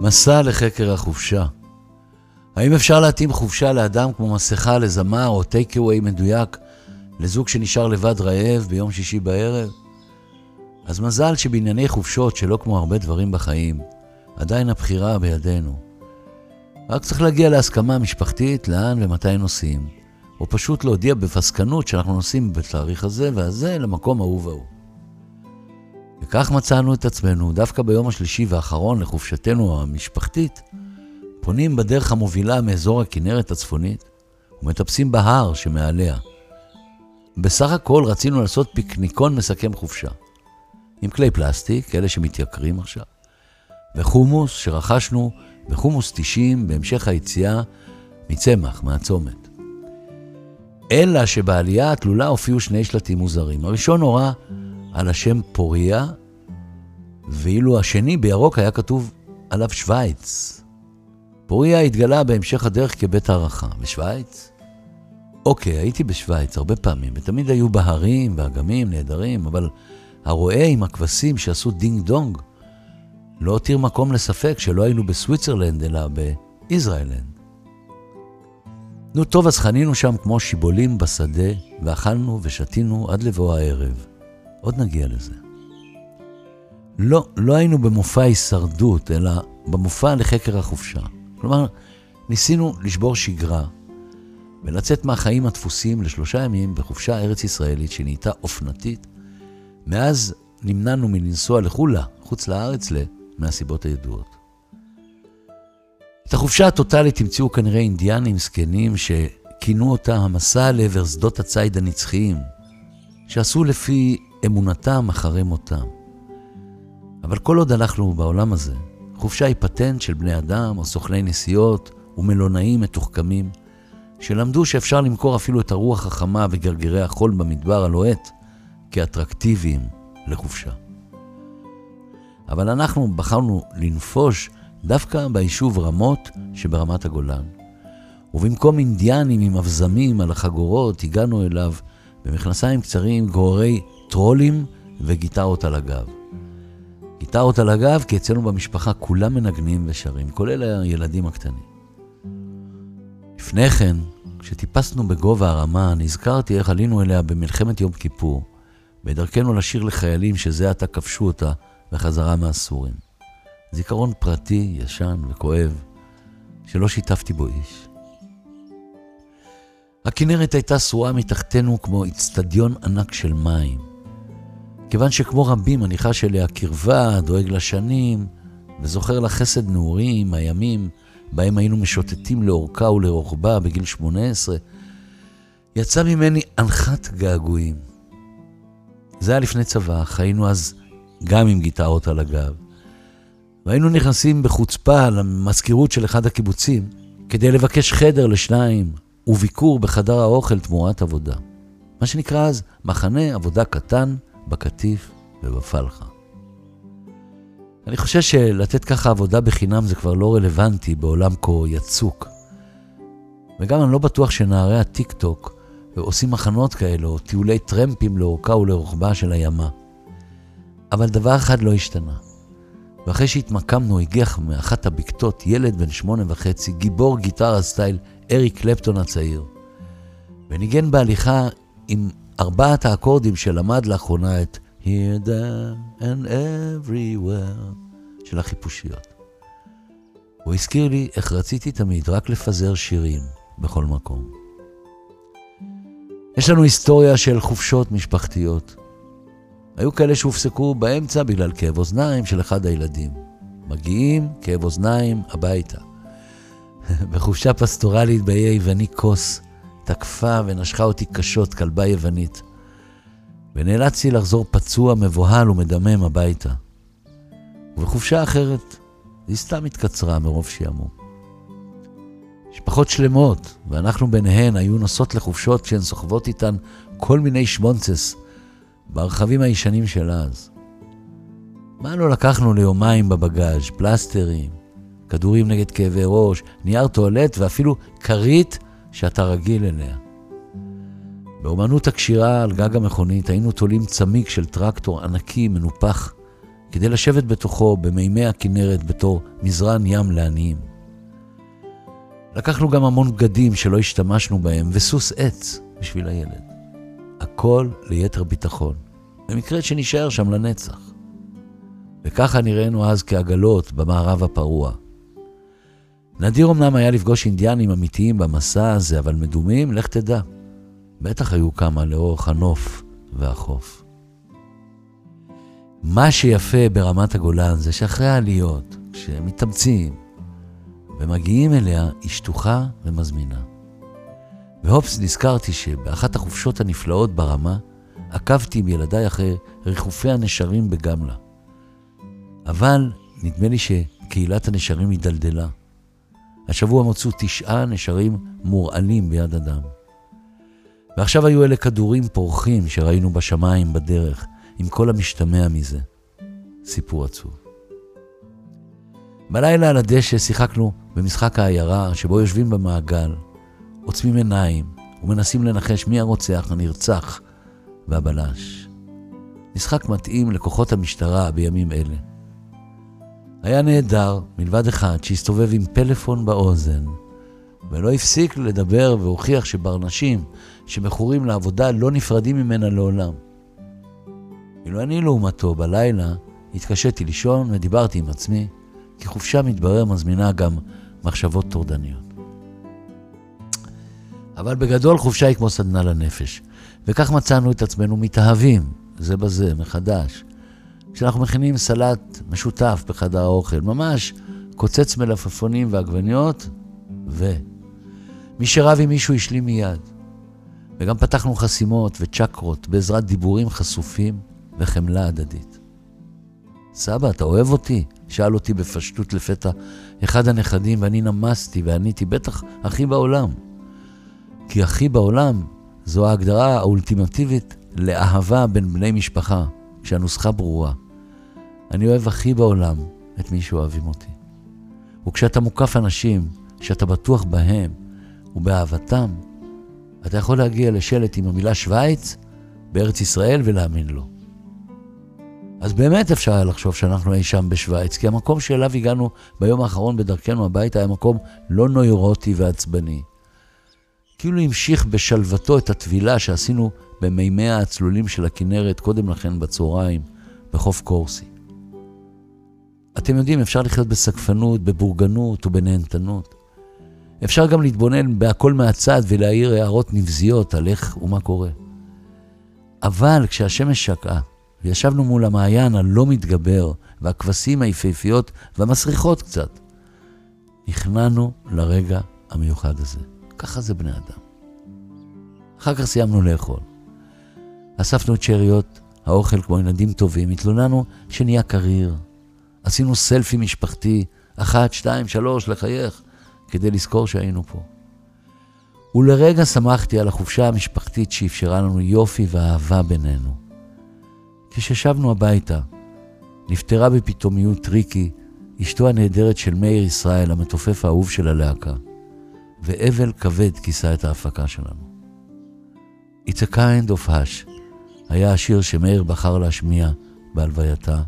מסע לחקר החופשה. האם אפשר להתאים חופשה לאדם כמו מסכה לזמר או טייק אווי מדויק לזוג שנשאר לבד רעב ביום שישי בערב? אז מזל שבענייני חופשות, שלא כמו הרבה דברים בחיים, עדיין הבחירה בידינו. רק צריך להגיע להסכמה משפחתית לאן ומתי נוסעים, או פשוט להודיע בפסקנות שאנחנו נוסעים בתאריך הזה והזה למקום ההוא וההוא. וכך מצאנו את עצמנו, דווקא ביום השלישי והאחרון לחופשתנו המשפחתית, פונים בדרך המובילה מאזור הכנרת הצפונית ומטפסים בהר שמעליה. בסך הכל רצינו לעשות פיקניקון מסכם חופשה. עם כלי פלסטיק, אלה שמתייקרים עכשיו, וחומוס שרכשנו בחומוס 90 בהמשך היציאה מצמח, מהצומת. אלא שבעלייה התלולה הופיעו שני שלטים מוזרים. הראשון הורה על השם פוריה, ואילו השני בירוק היה כתוב עליו שווייץ. פוריה התגלה בהמשך הדרך כבית הערכה. בשוויץ? אוקיי, הייתי בשוויץ הרבה פעמים, ותמיד היו בהרים ואגמים נהדרים, אבל הרועה עם הכבשים שעשו דינג דונג לא הותיר מקום לספק שלא היינו בסוויצרלנד, אלא ביזרעאלנד. נו טוב, אז חנינו שם כמו שיבולים בשדה, ואכלנו ושתינו עד לבוא הערב. עוד נגיע לזה. לא, לא היינו במופע הישרדות, אלא במופע לחקר החופשה. כלומר, ניסינו לשבור שגרה ולצאת מהחיים הדפוסים לשלושה ימים בחופשה ארץ-ישראלית שנהייתה אופנתית. מאז נמנענו מלנסוע לחולה, חוץ לארץ, מהסיבות הידועות. את החופשה הטוטלית המציאו כנראה אינדיאנים זקנים שכינו אותה המסע לעבר שדות הציד הנצחיים, שעשו לפי אמונתם אחרי מותם. אבל כל עוד אנחנו בעולם הזה, חופשה היא פטנט של בני אדם או סוכני נסיעות ומלונאים מתוחכמים, שלמדו שאפשר למכור אפילו את הרוח החמה וגרגרי החול במדבר הלוהט כאטרקטיביים לחופשה. אבל אנחנו בחרנו לנפוש דווקא ביישוב רמות שברמת הגולן. ובמקום אינדיאנים עם אבזמים על החגורות, הגענו אליו במכנסיים קצרים, גוררי טרולים וגיטרות על הגב. גיטרות על הגב, כי אצלנו במשפחה כולם מנגנים ושרים, כולל הילדים הקטנים. לפני כן, כשטיפסנו בגובה הרמה, נזכרתי איך עלינו אליה במלחמת יום כיפור, בדרכנו לשיר לחיילים שזה עתה כבשו אותה בחזרה מהסורים. זיכרון פרטי, ישן וכואב, שלא שיתפתי בו איש. הכנרת הייתה שרועה מתחתנו כמו אצטדיון ענק של מים. כיוון שכמו רבים אני חש אליה קרבה, דואג לשנים, וזוכר לה חסד נעורים, הימים בהם היינו משוטטים לאורכה ולרוחבה בגיל 18, יצא ממני אנחת געגועים. זה היה לפני צבא, חיינו אז גם עם גיטרות על הגב. והיינו נכנסים בחוצפה למזכירות של אחד הקיבוצים כדי לבקש חדר לשניים וביקור בחדר האוכל תמורת עבודה. מה שנקרא אז מחנה עבודה קטן בקטיף ובפלחה. אני חושב שלתת ככה עבודה בחינם זה כבר לא רלוונטי בעולם כה יצוק. וגם אני לא בטוח שנערי הטיק טוק עושים מחנות כאלו, או טיולי טרמפים לאורכה ולרוחבה של הימה. אבל דבר אחד לא השתנה. ואחרי שהתמקמנו, הגיח מאחת הבקתות ילד בן שמונה וחצי, גיבור גיטרה סטייל אריק קלפטון הצעיר, וניגן בהליכה עם ארבעת האקורדים שלמד לאחרונה את Here, There and Everywhere של החיפושיות. הוא הזכיר לי איך רציתי תמיד רק לפזר שירים בכל מקום. יש לנו היסטוריה של חופשות משפחתיות. היו כאלה שהופסקו באמצע בגלל כאב אוזניים של אחד הילדים. מגיעים, כאב אוזניים, הביתה. בחופשה פסטורלית באי היווני כוס, תקפה ונשכה אותי קשות כלבה יוונית, ונאלצתי לחזור פצוע, מבוהל ומדמם הביתה. ובחופשה אחרת, היא סתם התקצרה מרוב שעמום. משפחות שלמות, ואנחנו ביניהן, היו נוסעות לחופשות כשהן סוחבות איתן כל מיני שמונצס ברכבים הישנים של אז. מה לא לקחנו ליומיים בבגאז'? פלסטרים, כדורים נגד כאבי ראש, נייר טואלט ואפילו כרית שאתה רגיל אליה. באומנות הקשירה על גג המכונית היינו תולים צמיג של טרקטור ענקי, מנופח, כדי לשבת בתוכו במימי הכנרת בתור מזרן ים לעניים. לקחנו גם המון בגדים שלא השתמשנו בהם, וסוס עץ בשביל הילד. הכל ליתר ביטחון, במקרה שנישאר שם לנצח. וככה נראינו אז כעגלות במערב הפרוע. נדיר אמנם היה לפגוש אינדיאנים אמיתיים במסע הזה, אבל מדומים, לך תדע. בטח היו כמה לאורך הנוף והחוף. מה שיפה ברמת הגולן זה שאחרי העליות, כשמתאמצים ומגיעים אליה, היא שטוחה ומזמינה. והופס נזכרתי שבאחת החופשות הנפלאות ברמה, עקבתי עם ילדיי אחרי ריחופי הנשרים בגמלה. אבל נדמה לי שקהילת הנשרים הידלדלה. השבוע מצאו תשעה נשרים מורעלים ביד אדם. ועכשיו היו אלה כדורים פורחים שראינו בשמיים בדרך, עם כל המשתמע מזה. סיפור עצוב. בלילה על הדשא שיחקנו במשחק העיירה, שבו יושבים במעגל, עוצמים עיניים ומנסים לנחש מי הרוצח, הנרצח והבלש. משחק מתאים לכוחות המשטרה בימים אלה. היה נהדר, מלבד אחד שהסתובב עם פלאפון באוזן, ולא הפסיק לדבר והוכיח שברנשים שמכורים לעבודה לא נפרדים ממנה לעולם. אילו אני לעומתו בלילה התקשיתי לישון ודיברתי עם עצמי, כי חופשה מתברר מזמינה גם מחשבות טורדניות. אבל בגדול חופשה היא כמו סדנה לנפש, וכך מצאנו את עצמנו מתאהבים זה בזה מחדש. כשאנחנו מכינים סלט משותף בחדר האוכל, ממש קוצץ מלפפונים ועגבניות, ו... מי שרב עם מישהו השלים מיד. וגם פתחנו חסימות וצ'קרות בעזרת דיבורים חשופים וחמלה הדדית. סבא, אתה אוהב אותי? שאל אותי בפשטות לפתע אחד הנכדים, ואני נמסתי ועניתי, בטח, הכי בעולם. כי הכי בעולם זו ההגדרה האולטימטיבית לאהבה בין בני משפחה, כשהנוסחה ברורה. אני אוהב הכי בעולם את מי שאוהבים אותי. וכשאתה מוקף אנשים שאתה בטוח בהם ובאהבתם, אתה יכול להגיע לשלט עם המילה שווייץ בארץ ישראל ולהאמין לו. אז באמת אפשר היה לחשוב שאנחנו אי שם בשוויץ, כי המקום שאליו הגענו ביום האחרון בדרכנו הביתה היה מקום לא נוירוטי ועצבני. כאילו המשיך בשלוותו את הטבילה שעשינו במימיה הצלולים של הכנרת קודם לכן בצהריים, בחוף קורסי. אתם יודעים, אפשר לחיות בסגפנות, בבורגנות ובנהנתנות. אפשר גם להתבונן בהכל מהצד ולהעיר הערות נבזיות על איך ומה קורה. אבל כשהשמש שקעה, וישבנו מול המעיין הלא מתגבר, והכבשים היפהפיות והמסריחות קצת, נכנענו לרגע המיוחד הזה. ככה זה בני אדם. אחר כך סיימנו לאכול. אספנו את שאריות האוכל כמו ילדים טובים, התלוננו שנהיה קריר. עשינו סלפי משפחתי, אחת, שתיים, שלוש, לחייך, כדי לזכור שהיינו פה. ולרגע שמחתי על החופשה המשפחתית שאפשרה לנו יופי ואהבה בינינו. כששבנו הביתה, נפטרה בפתאומיות טריקי, אשתו הנהדרת של מאיר ישראל, המתופף האהוב של הלהקה, ואבל כבד כיסה את ההפקה שלנו. It's a kind of hush היה השיר שמאיר בחר להשמיע בהלווייתה,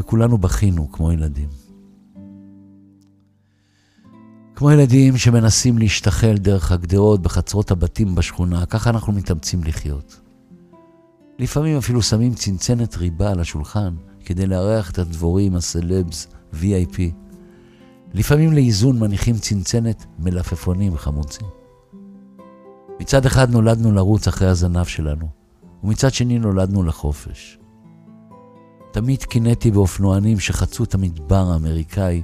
וכולנו בכינו כמו ילדים. כמו ילדים שמנסים להשתחל דרך הגדרות בחצרות הבתים בשכונה, ככה אנחנו מתאמצים לחיות. לפעמים אפילו שמים צנצנת ריבה על השולחן כדי לארח את הדבורים, הסלבס, VIP. לפעמים לאיזון מניחים צנצנת מלפפונים חמוצים. מצד אחד נולדנו לרוץ אחרי הזנב שלנו, ומצד שני נולדנו לחופש. תמיד קינאתי באופנוענים שחצו את המדבר האמריקאי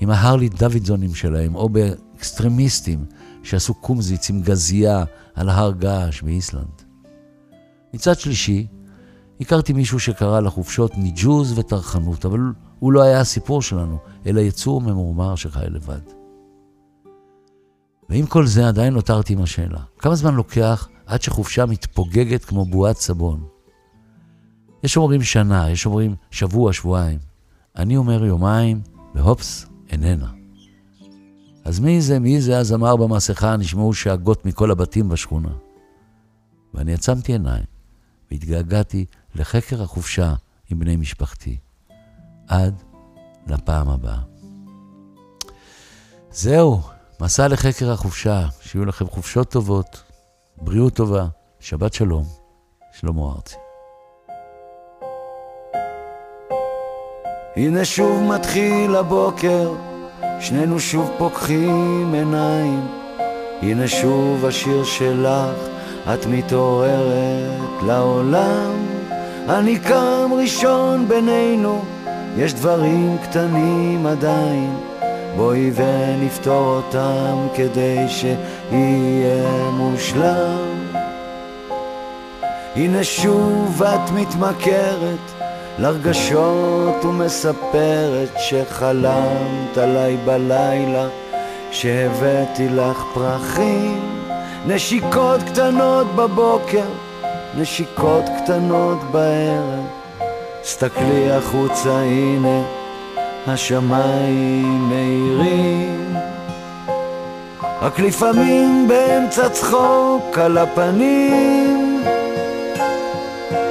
עם ההרלי דוידזונים שלהם, או באקסטרמיסטים שעשו קומזיץ עם גזייה על הר געש באיסלנד. מצד שלישי, הכרתי מישהו שקרא לחופשות ניג'וז וטרחנות, אבל הוא לא היה הסיפור שלנו, אלא יצור ממורמר שחי לבד. ועם כל זה עדיין נותרתי עם השאלה, כמה זמן לוקח עד שחופשה מתפוגגת כמו בועת סבון? יש אומרים שנה, יש אומרים שבוע, שבועיים. אני אומר יומיים, והופס, איננה. אז מי זה, מי זה הזמר במסכה נשמעו שאגות מכל הבתים בשכונה? ואני עצמתי עיניים והתגעגעתי לחקר החופשה עם בני משפחתי. עד לפעם הבאה. זהו, מסע לחקר החופשה, שיהיו לכם חופשות טובות, בריאות טובה, שבת שלום, שלמה ארצי. הנה שוב מתחיל הבוקר, שנינו שוב פוקחים עיניים. הנה שוב השיר שלך, את מתעוררת לעולם. אני קם ראשון בינינו, יש דברים קטנים עדיין. בואי ונפתור אותם כדי שיהיה מושלם. הנה שוב את מתמכרת לרגשות ומספרת שחלמת עליי בלילה שהבאתי לך פרחים נשיקות קטנות בבוקר, נשיקות קטנות בערב סתכלי החוצה הנה השמיים מאירים. רק לפעמים באמצע צחוק על הפנים.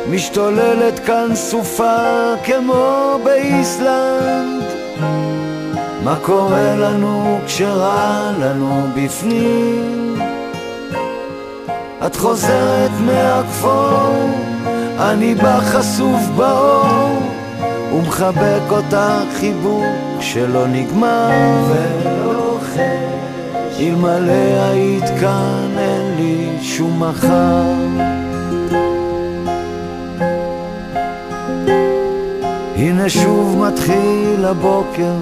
משתוללת כאן סופה כמו באיסלנד. מה קורה לנו כשרע לנו בפנים? את חוזרת מהכפור, אני בא חשוף באור ומחבק אותך חיבוק שלא נגמר. ולא חש אלמלא היית כאן אין לי שום מחר. הנה שוב מתחיל הבוקר,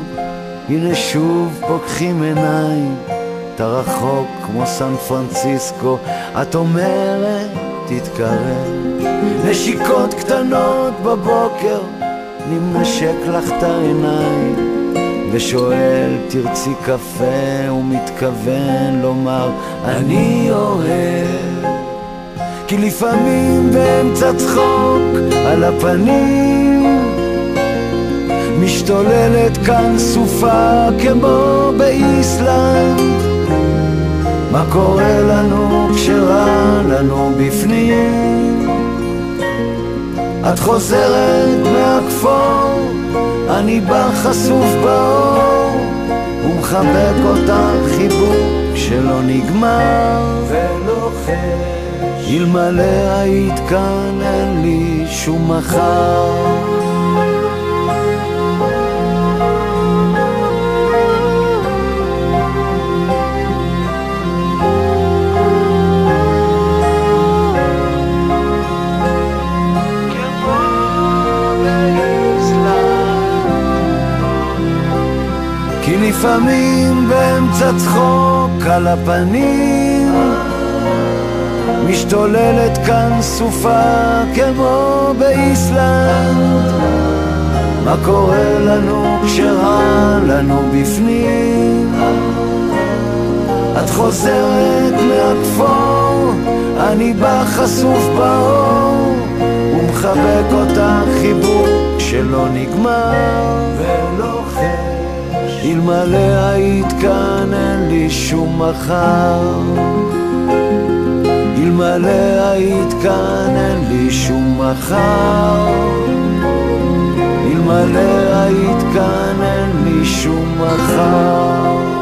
הנה שוב פוקחים עיניים, אתה רחוק כמו סן פרנסיסקו, את אומרת תתקרב. נשיקות קטנות בבוקר, אני מנשק לך את העיניים, ושואל תרצי קפה, ומתכוון לומר אני אוהב. כי לפעמים באמצע צחוק על הפנים משתוללת כאן סופה כמו באיסלנד מה קורה לנו כשרע לנו בפנים? את חוזרת מהכפור, אני בא חשוף באור ומחבק אותך חיבוק שלא נגמר. ולוחש אלמלא היית כאן אין לי שום מחר לפעמים באמצע צחוק על הפנים משתוללת כאן סופה כמו באיסלנד מה קורה לנו כשרע לנו בפנים? את חוזרת מהכפור, אני בא חשוף באור ומחבק אותך חיבוק שלא נגמר ולוחש אלמלא היית כאן אין לי שום מחר. אלמלא היית כאן אין לי שום מחר. אלמלא היית כאן אין לי שום מחר